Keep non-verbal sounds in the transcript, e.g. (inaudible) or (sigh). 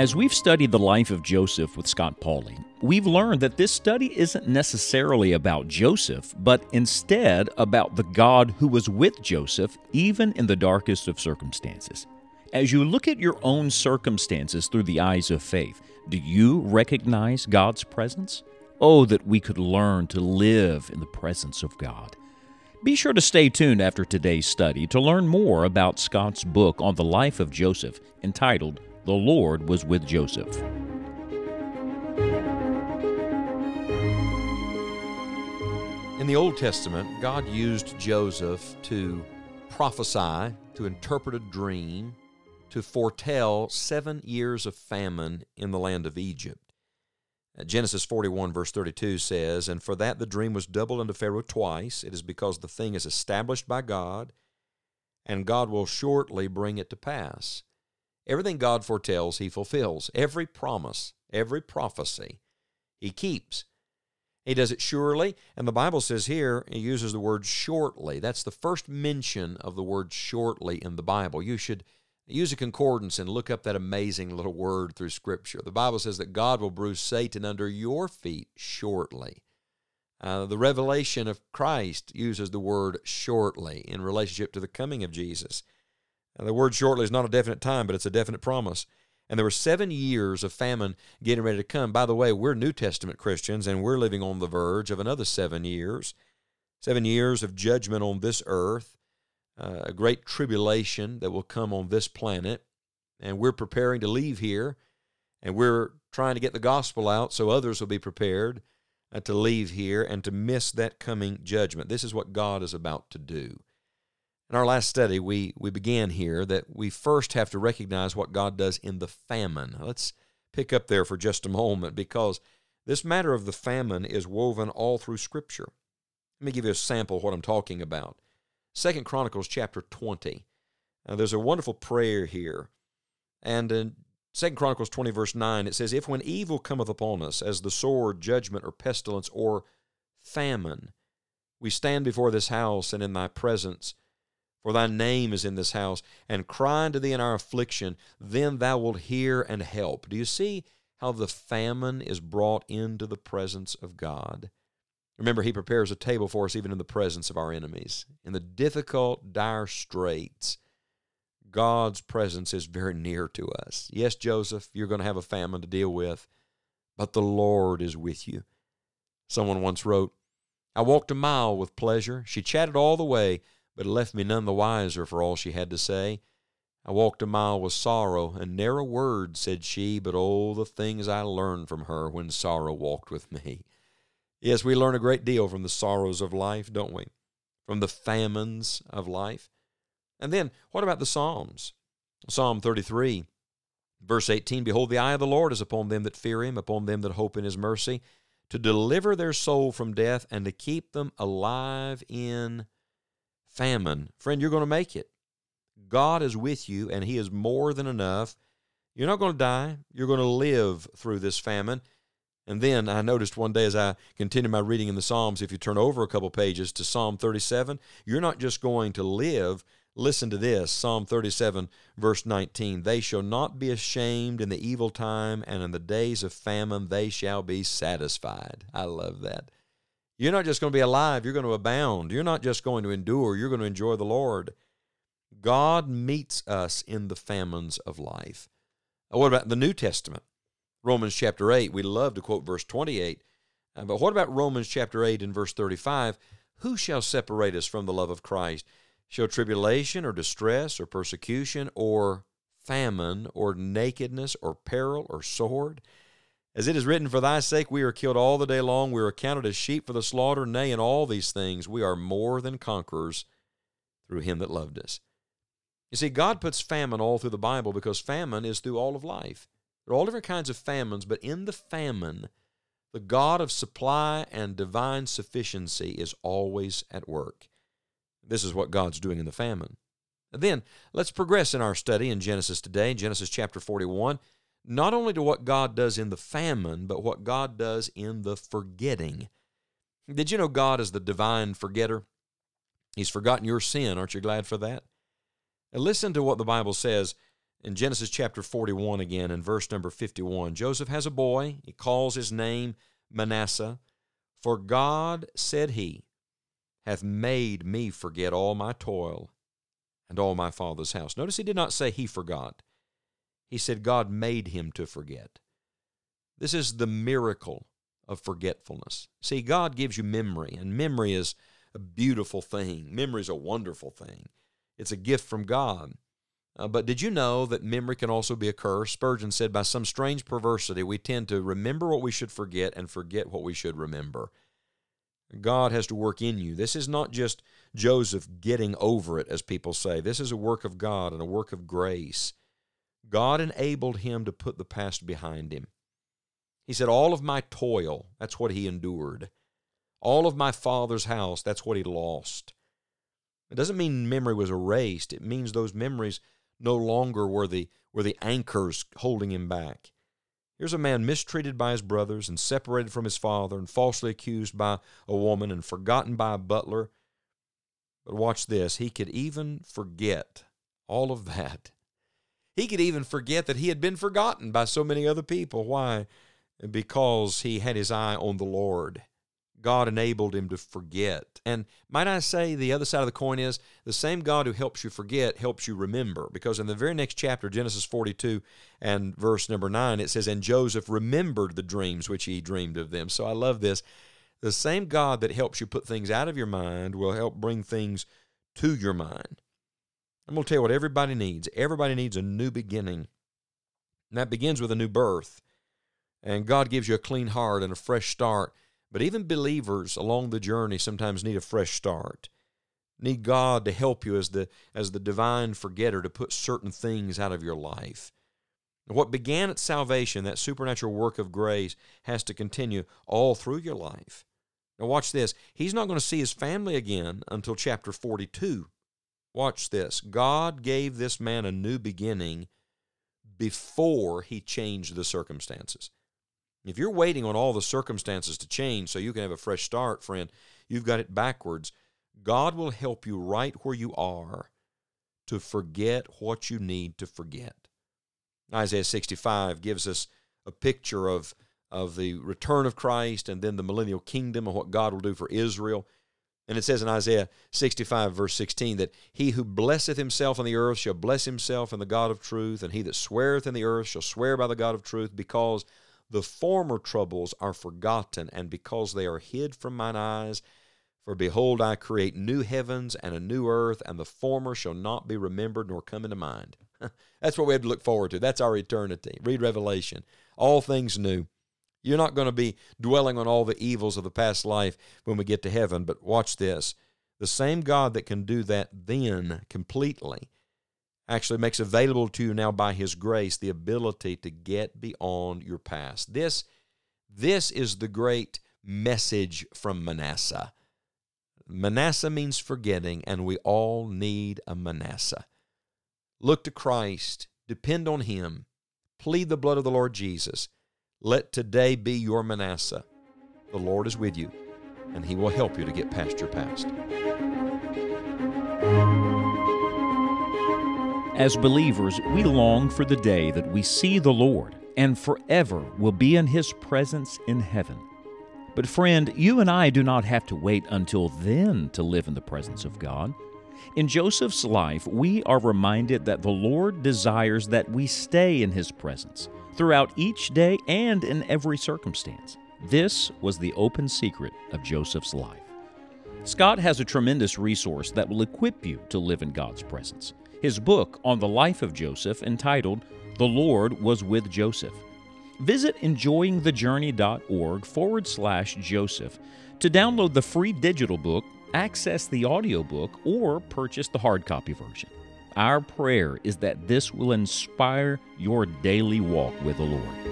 As we've studied the life of Joseph with Scott Pauley, we've learned that this study isn't necessarily about Joseph, but instead about the God who was with Joseph even in the darkest of circumstances. As you look at your own circumstances through the eyes of faith, do you recognize God's presence? Oh, that we could learn to live in the presence of God. Be sure to stay tuned after today's study to learn more about Scott's book on the life of Joseph entitled The Lord Was with Joseph. In the Old Testament, God used Joseph to prophesy, to interpret a dream, to foretell seven years of famine in the land of Egypt. Uh, Genesis 41, verse 32 says, And for that the dream was doubled unto Pharaoh twice. It is because the thing is established by God, and God will shortly bring it to pass. Everything God foretells, He fulfills. Every promise, every prophecy, He keeps. He does it surely, and the Bible says here, He uses the word shortly. That's the first mention of the word shortly in the Bible. You should Use a concordance and look up that amazing little word through Scripture. The Bible says that God will bruise Satan under your feet shortly. Uh, the revelation of Christ uses the word shortly in relationship to the coming of Jesus. The word shortly is not a definite time, but it's a definite promise. And there were seven years of famine getting ready to come. By the way, we're New Testament Christians, and we're living on the verge of another seven years. Seven years of judgment on this earth uh, a great tribulation that will come on this planet, and we're preparing to leave here, and we're trying to get the gospel out so others will be prepared uh, to leave here and to miss that coming judgment. This is what God is about to do. In our last study, we, we began here that we first have to recognize what God does in the famine. Let's pick up there for just a moment because this matter of the famine is woven all through Scripture. Let me give you a sample of what I'm talking about. Second Chronicles chapter 20. Uh, there's a wonderful prayer here. And in Second Chronicles 20, verse 9, it says, If when evil cometh upon us, as the sword, judgment, or pestilence, or famine, we stand before this house and in thy presence, for thy name is in this house, and cry unto thee in our affliction, then thou wilt hear and help. Do you see how the famine is brought into the presence of God? Remember, He prepares a table for us even in the presence of our enemies. In the difficult, dire straits, God's presence is very near to us. Yes, Joseph, you're going to have a famine to deal with, but the Lord is with you. Someone once wrote, I walked a mile with pleasure. She chatted all the way, but it left me none the wiser for all she had to say. I walked a mile with sorrow, and ne'er a word said she, but oh, the things I learned from her when sorrow walked with me. Yes, we learn a great deal from the sorrows of life, don't we? From the famines of life. And then, what about the Psalms? Psalm 33, verse 18 Behold, the eye of the Lord is upon them that fear him, upon them that hope in his mercy, to deliver their soul from death and to keep them alive in famine. Friend, you're going to make it. God is with you, and he is more than enough. You're not going to die, you're going to live through this famine. And then I noticed one day as I continued my reading in the Psalms, if you turn over a couple pages to Psalm 37, you're not just going to live. Listen to this Psalm 37, verse 19. They shall not be ashamed in the evil time, and in the days of famine they shall be satisfied. I love that. You're not just going to be alive, you're going to abound. You're not just going to endure, you're going to enjoy the Lord. God meets us in the famines of life. What about the New Testament? Romans chapter 8. We love to quote verse 28. Uh, but what about Romans chapter 8 and verse 35? Who shall separate us from the love of Christ? Shall tribulation or distress or persecution or famine or nakedness or peril or sword? As it is written, For thy sake we are killed all the day long, we are accounted as sheep for the slaughter. Nay, in all these things we are more than conquerors through him that loved us. You see, God puts famine all through the Bible because famine is through all of life. There are all different kinds of famines, but in the famine, the God of supply and divine sufficiency is always at work. This is what God's doing in the famine. Then let's progress in our study in Genesis today, Genesis chapter 41, not only to what God does in the famine, but what God does in the forgetting. Did you know God is the divine forgetter? He's forgotten your sin. Aren't you glad for that? And listen to what the Bible says In Genesis chapter 41 again, in verse number 51, Joseph has a boy. He calls his name Manasseh. For God, said he, hath made me forget all my toil and all my father's house. Notice he did not say he forgot. He said God made him to forget. This is the miracle of forgetfulness. See, God gives you memory, and memory is a beautiful thing. Memory is a wonderful thing. It's a gift from God. Uh, but did you know that memory can also be a curse? Spurgeon said, By some strange perversity, we tend to remember what we should forget and forget what we should remember. God has to work in you. This is not just Joseph getting over it, as people say. This is a work of God and a work of grace. God enabled him to put the past behind him. He said, All of my toil, that's what he endured. All of my father's house, that's what he lost. It doesn't mean memory was erased. It means those memories no longer were the, were the anchors holding him back. Here's a man mistreated by his brothers and separated from his father and falsely accused by a woman and forgotten by a butler. But watch this. He could even forget all of that. He could even forget that he had been forgotten by so many other people. Why? Because he had his eye on the Lord. God enabled him to forget. And might I say, the other side of the coin is the same God who helps you forget helps you remember. Because in the very next chapter, Genesis 42 and verse number 9, it says, And Joseph remembered the dreams which he dreamed of them. So I love this. The same God that helps you put things out of your mind will help bring things to your mind. I'm going to tell you what everybody needs. Everybody needs a new beginning. And that begins with a new birth. And God gives you a clean heart and a fresh start. But even believers along the journey sometimes need a fresh start. Need God to help you as the as the divine forgetter to put certain things out of your life. What began at salvation, that supernatural work of grace, has to continue all through your life. Now, watch this. He's not going to see his family again until chapter 42. Watch this. God gave this man a new beginning before he changed the circumstances. If you're waiting on all the circumstances to change so you can have a fresh start, friend, you've got it backwards. God will help you right where you are to forget what you need to forget. Isaiah 65 gives us a picture of, of the return of Christ and then the millennial kingdom and what God will do for Israel. And it says in Isaiah 65, verse 16, that he who blesseth himself on the earth shall bless himself in the God of truth, and he that sweareth in the earth shall swear by the God of truth, because the former troubles are forgotten, and because they are hid from mine eyes. For behold, I create new heavens and a new earth, and the former shall not be remembered nor come into mind. (laughs) That's what we have to look forward to. That's our eternity. Read Revelation. All things new. You're not going to be dwelling on all the evils of the past life when we get to heaven, but watch this. The same God that can do that then completely actually makes available to you now by his grace the ability to get beyond your past. This this is the great message from Manasseh. Manasseh means forgetting and we all need a Manasseh. Look to Christ, depend on him, plead the blood of the Lord Jesus. Let today be your Manasseh. The Lord is with you and he will help you to get past your past. As believers, we long for the day that we see the Lord and forever will be in His presence in heaven. But, friend, you and I do not have to wait until then to live in the presence of God. In Joseph's life, we are reminded that the Lord desires that we stay in His presence throughout each day and in every circumstance. This was the open secret of Joseph's life. Scott has a tremendous resource that will equip you to live in God's presence his book on the life of Joseph entitled The Lord Was with Joseph. Visit enjoyingthejourney.org forward slash Joseph to download the free digital book, access the audiobook, or purchase the hard copy version. Our prayer is that this will inspire your daily walk with the Lord.